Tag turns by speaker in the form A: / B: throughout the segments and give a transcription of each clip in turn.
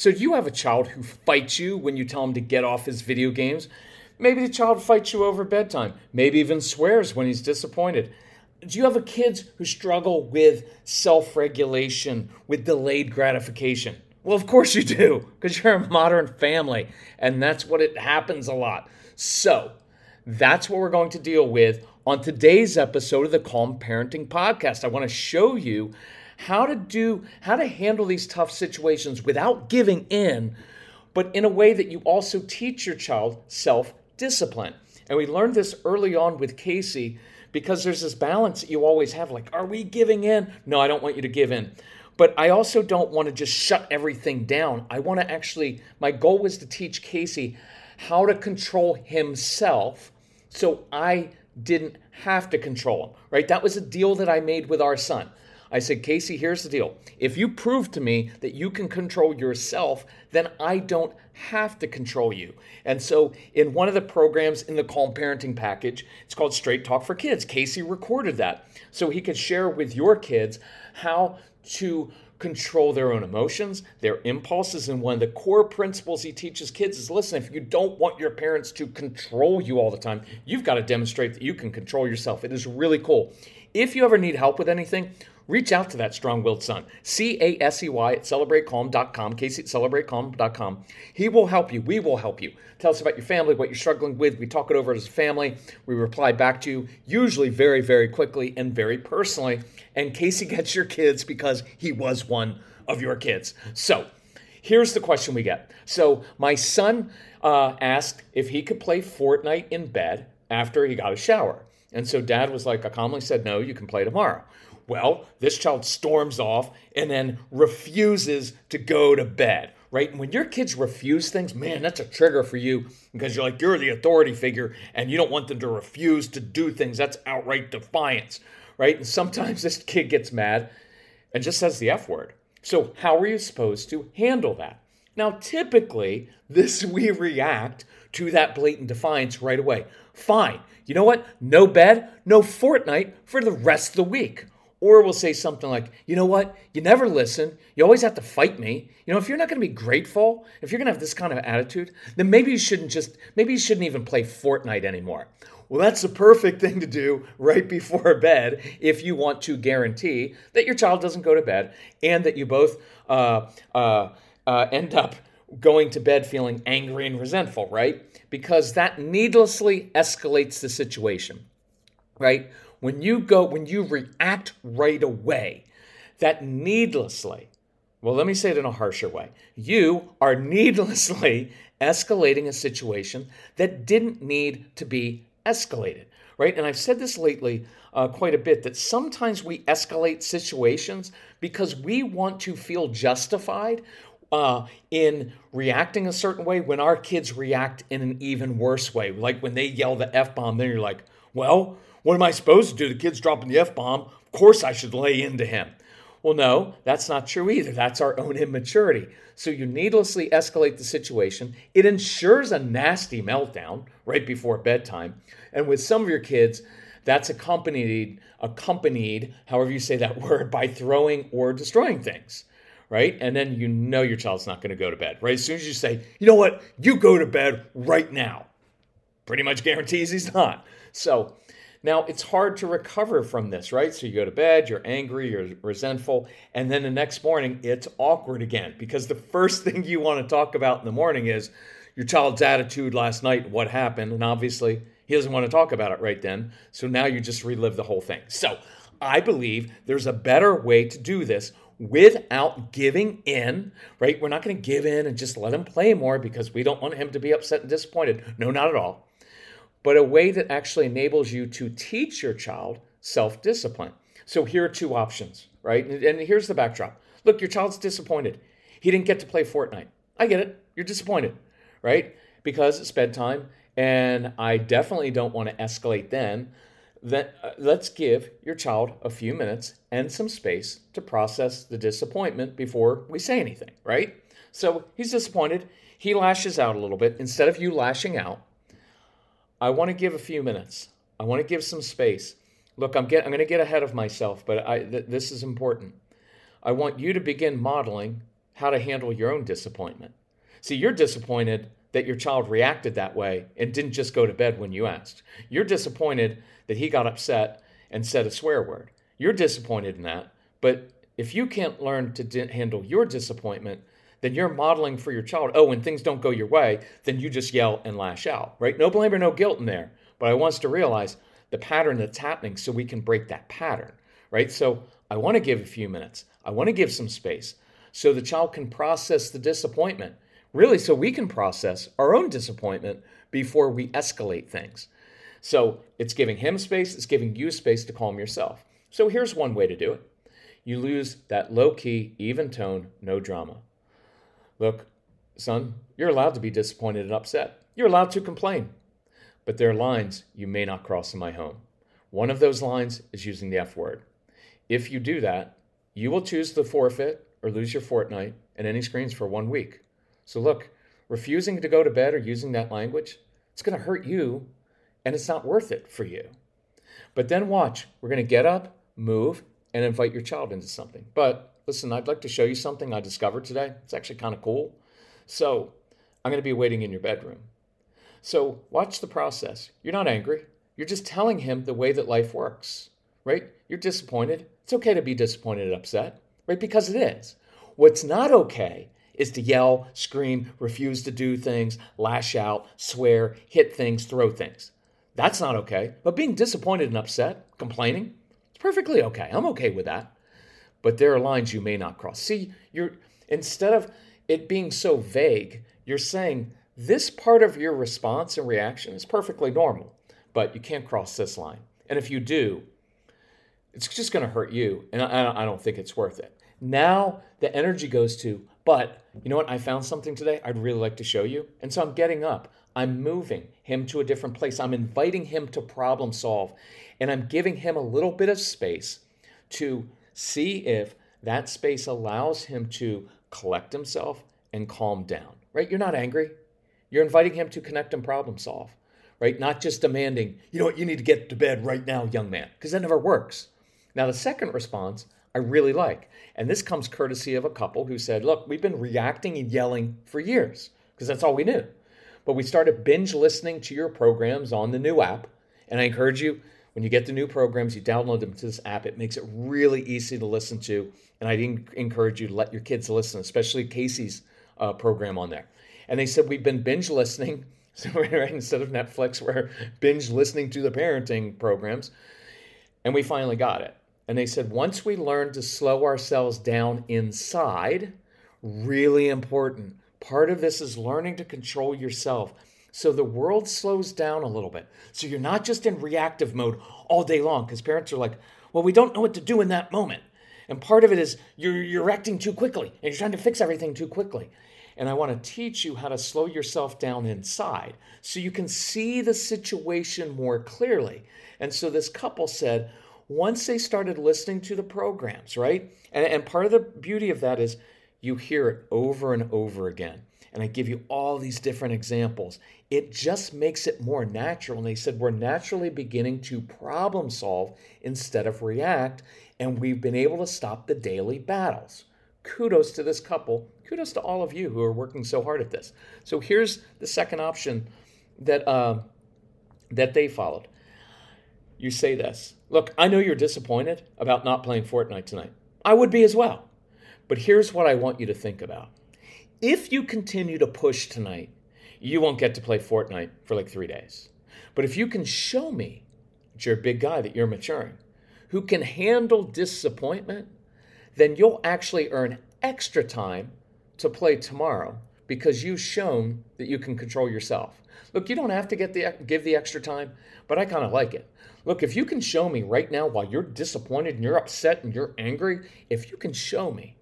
A: So, you have a child who fights you when you tell him to get off his video games? Maybe the child fights you over bedtime, maybe even swears when he's disappointed. Do you have a kids who struggle with self regulation, with delayed gratification? Well, of course you do, because you're a modern family, and that's what it happens a lot. So, that's what we're going to deal with on today's episode of the Calm Parenting Podcast. I want to show you how to do how to handle these tough situations without giving in but in a way that you also teach your child self-discipline. And we learned this early on with casey because there's this balance that you always have like are we giving in? No i don't want you to give in. But i also don't want to just shut everything down. I want to actually my goal was to teach casey how to control himself so i didn't have to control him right? That was a deal that i made with our son I said, Casey, here's the deal. If you prove to me that you can control yourself, then I don't have to control you. And so, in one of the programs in the Calm Parenting package, it's called Straight Talk for Kids. Casey recorded that so he could share with your kids how to control their own emotions, their impulses. And one of the core principles he teaches kids is listen, if you don't want your parents to control you all the time, you've got to demonstrate that you can control yourself. It is really cool. If you ever need help with anything, reach out to that strong willed son. C A S E Y at celebratecalm.com, Casey at celebratecalm.com. He will help you. We will help you. Tell us about your family, what you're struggling with. We talk it over as a family. We reply back to you, usually very, very quickly and very personally. And Casey gets your kids because he was one of your kids. So, here's the question we get. So, my son uh, asked if he could play Fortnite in bed after he got a shower. And so dad was like, I calmly said, No, you can play tomorrow. Well, this child storms off and then refuses to go to bed, right? And when your kids refuse things, man, that's a trigger for you because you're like, you're the authority figure and you don't want them to refuse to do things. That's outright defiance, right? And sometimes this kid gets mad and just says the F word. So, how are you supposed to handle that? Now, typically, this we react to that blatant defiance right away. Fine. You know what? No bed, no Fortnite for the rest of the week. Or we'll say something like, you know what? You never listen. You always have to fight me. You know, if you're not going to be grateful, if you're going to have this kind of attitude, then maybe you shouldn't just, maybe you shouldn't even play Fortnite anymore. Well, that's the perfect thing to do right before bed if you want to guarantee that your child doesn't go to bed and that you both uh, uh, uh, end up going to bed feeling angry and resentful, right? Because that needlessly escalates the situation, right? When you go, when you react right away, that needlessly, well, let me say it in a harsher way, you are needlessly escalating a situation that didn't need to be escalated, right? And I've said this lately uh, quite a bit that sometimes we escalate situations because we want to feel justified uh, in reacting a certain way when our kids react in an even worse way. Like when they yell the F bomb, then you're like, well, what am I supposed to do? The kid's dropping the F bomb. Of course I should lay into him. Well, no, that's not true either. That's our own immaturity. So you needlessly escalate the situation. It ensures a nasty meltdown right before bedtime. And with some of your kids, that's accompanied accompanied, however you say that word, by throwing or destroying things. Right? And then you know your child's not going to go to bed. Right? As soon as you say, you know what, you go to bed right now. Pretty much guarantees he's not. So now, it's hard to recover from this, right? So you go to bed, you're angry, you're resentful, and then the next morning it's awkward again because the first thing you want to talk about in the morning is your child's attitude last night, what happened, and obviously he doesn't want to talk about it right then. So now you just relive the whole thing. So I believe there's a better way to do this without giving in, right? We're not going to give in and just let him play more because we don't want him to be upset and disappointed. No, not at all but a way that actually enables you to teach your child self discipline. So here are two options, right? And here's the backdrop look, your child's disappointed. He didn't get to play Fortnite. I get it. You're disappointed, right? Because it's bedtime, and I definitely don't want to escalate then. Then uh, let's give your child a few minutes and some space to process the disappointment before we say anything, right? So he's disappointed. He lashes out a little bit. Instead of you lashing out, I want to give a few minutes. I want to give some space. Look, I'm, get, I'm going to get ahead of myself, but I, th- this is important. I want you to begin modeling how to handle your own disappointment. See, you're disappointed that your child reacted that way and didn't just go to bed when you asked. You're disappointed that he got upset and said a swear word. You're disappointed in that. But if you can't learn to di- handle your disappointment, then you're modeling for your child. Oh, when things don't go your way, then you just yell and lash out, right? No blame or no guilt in there. But I want us to realize the pattern that's happening so we can break that pattern, right? So I want to give a few minutes. I want to give some space so the child can process the disappointment, really, so we can process our own disappointment before we escalate things. So it's giving him space, it's giving you space to calm yourself. So here's one way to do it you lose that low key, even tone, no drama. Look, son, you're allowed to be disappointed and upset. You're allowed to complain. But there are lines you may not cross in my home. One of those lines is using the F word. If you do that, you will choose the forfeit or lose your Fortnite and any screens for one week. So look, refusing to go to bed or using that language, it's going to hurt you and it's not worth it for you. But then watch, we're going to get up, move, and invite your child into something. But listen, I'd like to show you something I discovered today. It's actually kind of cool. So I'm going to be waiting in your bedroom. So watch the process. You're not angry. You're just telling him the way that life works, right? You're disappointed. It's okay to be disappointed and upset, right? Because it is. What's not okay is to yell, scream, refuse to do things, lash out, swear, hit things, throw things. That's not okay. But being disappointed and upset, complaining, it's perfectly okay. I'm okay with that. But there are lines you may not cross. See, you're instead of it being so vague, you're saying this part of your response and reaction is perfectly normal, but you can't cross this line. And if you do, it's just going to hurt you. And I, I don't think it's worth it. Now the energy goes to, but you know what? I found something today I'd really like to show you. And so I'm getting up. I'm moving him to a different place. I'm inviting him to problem solve. And I'm giving him a little bit of space to see if that space allows him to collect himself and calm down, right? You're not angry. You're inviting him to connect and problem solve, right? Not just demanding, you know what, you need to get to bed right now, young man, because that never works. Now, the second response I really like, and this comes courtesy of a couple who said, look, we've been reacting and yelling for years because that's all we knew. But we started binge listening to your programs on the new app. And I encourage you, when you get the new programs, you download them to this app. It makes it really easy to listen to. And I encourage you to let your kids listen, especially Casey's uh, program on there. And they said, We've been binge listening. So, right, instead of Netflix, we're binge listening to the parenting programs. And we finally got it. And they said, once we learn to slow ourselves down inside, really important. Part of this is learning to control yourself. So the world slows down a little bit. So you're not just in reactive mode all day long because parents are like, well, we don't know what to do in that moment. And part of it is you're, you're acting too quickly and you're trying to fix everything too quickly. And I want to teach you how to slow yourself down inside so you can see the situation more clearly. And so this couple said, once they started listening to the programs, right? And, and part of the beauty of that is you hear it over and over again. And I give you all these different examples. It just makes it more natural. And they said we're naturally beginning to problem solve instead of react. And we've been able to stop the daily battles. Kudos to this couple kudos to all of you who are working so hard at this. So here's the second option that uh, that they followed. You say this. Look, I know you're disappointed about not playing Fortnite tonight. I would be as well. But here's what I want you to think about. If you continue to push tonight, you won't get to play Fortnite for like three days. But if you can show me that you're a big guy, that you're maturing, who can handle disappointment, then you'll actually earn extra time to play tomorrow because you've shown that you can control yourself. Look, you don't have to get the give the extra time, but I kind of like it. Look, if you can show me right now while you're disappointed and you're upset and you're angry, if you can show me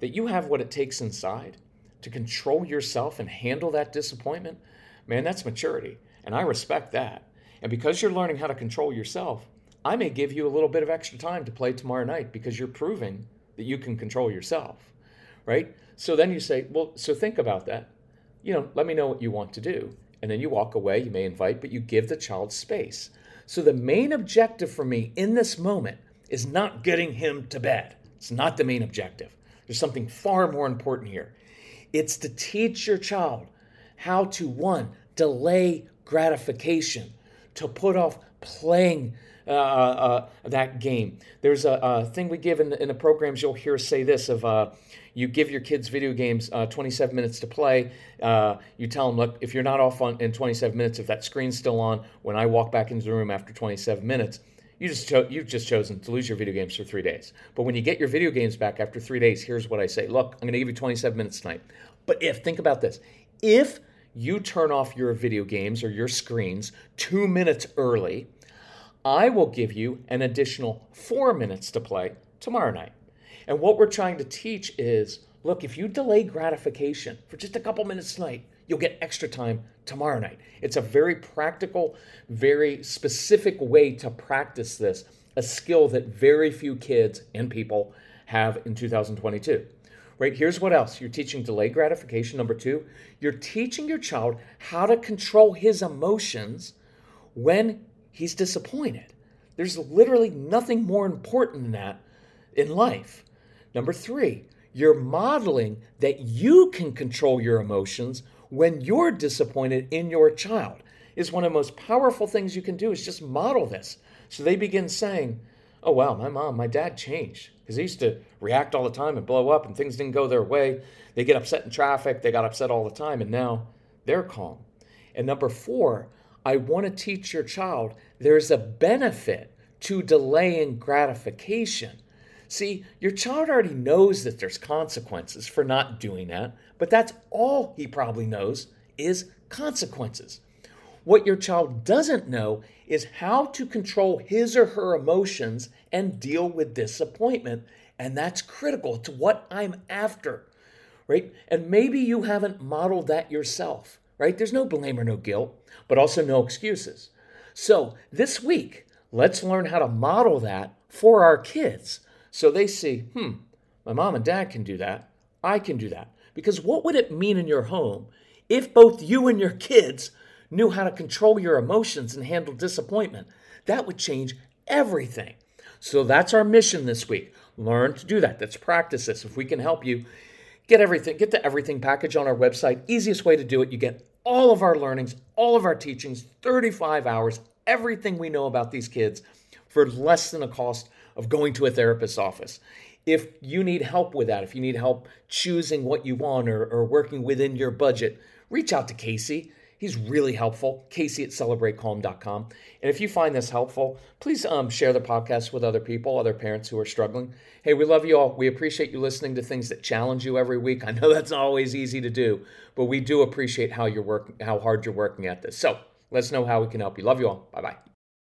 A: that you have what it takes inside to control yourself and handle that disappointment, man, that's maturity. And I respect that. And because you're learning how to control yourself, I may give you a little bit of extra time to play tomorrow night because you're proving that you can control yourself, right? So then you say, well, so think about that. You know, let me know what you want to do. And then you walk away, you may invite, but you give the child space. So the main objective for me in this moment is not getting him to bed. It's not the main objective. There's something far more important here. It's to teach your child how to, one, delay gratification, to put off playing uh, uh, that game. There's a, a, thing we give in the, in the programs, you'll hear say this of uh, you give your kids video games uh, 27 minutes to play. Uh, you tell them, look, if you're not off on, in 27 minutes, if that screen's still on, when I walk back into the room after 27 minutes, you just cho- you've just chosen to lose your video games for three days. But when you get your video games back after three days, here's what I say. Look, I'm going to give you 27 minutes tonight. But if, think about this, if you turn off your video games or your screens two minutes early, I will give you an additional four minutes to play tomorrow night. And what we're trying to teach is look, if you delay gratification for just a couple minutes tonight, you'll get extra time tomorrow night. It's a very practical, very specific way to practice this, a skill that very few kids and people have in 2022. Right? Here's what else. You're teaching delay gratification. Number two, you're teaching your child how to control his emotions when he's disappointed. There's literally nothing more important than that in life. Number three, you're modeling that you can control your emotions when you're disappointed in your child. Is one of the most powerful things you can do is just model this. So they begin saying, "Oh wow, my mom, my dad changed because they used to react all the time and blow up and things didn't go their way. They get upset in traffic, they got upset all the time and now they're calm." And number 4, I want to teach your child there's a benefit to delaying gratification. See, your child already knows that there's consequences for not doing that, but that's all he probably knows is consequences. What your child doesn't know is how to control his or her emotions and deal with disappointment. And that's critical to what I'm after, right? And maybe you haven't modeled that yourself right? There's no blame or no guilt, but also no excuses. So this week, let's learn how to model that for our kids so they see, hmm, my mom and dad can do that. I can do that. Because what would it mean in your home if both you and your kids knew how to control your emotions and handle disappointment? That would change everything. So that's our mission this week. Learn to do that. Let's practice this. If we can help you, get everything, get the everything package on our website. Easiest way to do it. You get all of our learnings, all of our teachings, 35 hours, everything we know about these kids for less than the cost of going to a therapist's office. If you need help with that, if you need help choosing what you want or, or working within your budget, reach out to Casey. He's really helpful. Casey at celebratecalm.com. And if you find this helpful, please um, share the podcast with other people, other parents who are struggling. Hey, we love you all. We appreciate you listening to things that challenge you every week. I know that's not always easy to do, but we do appreciate how you're working, how hard you're working at this. So let us know how we can help you. Love you all. Bye bye.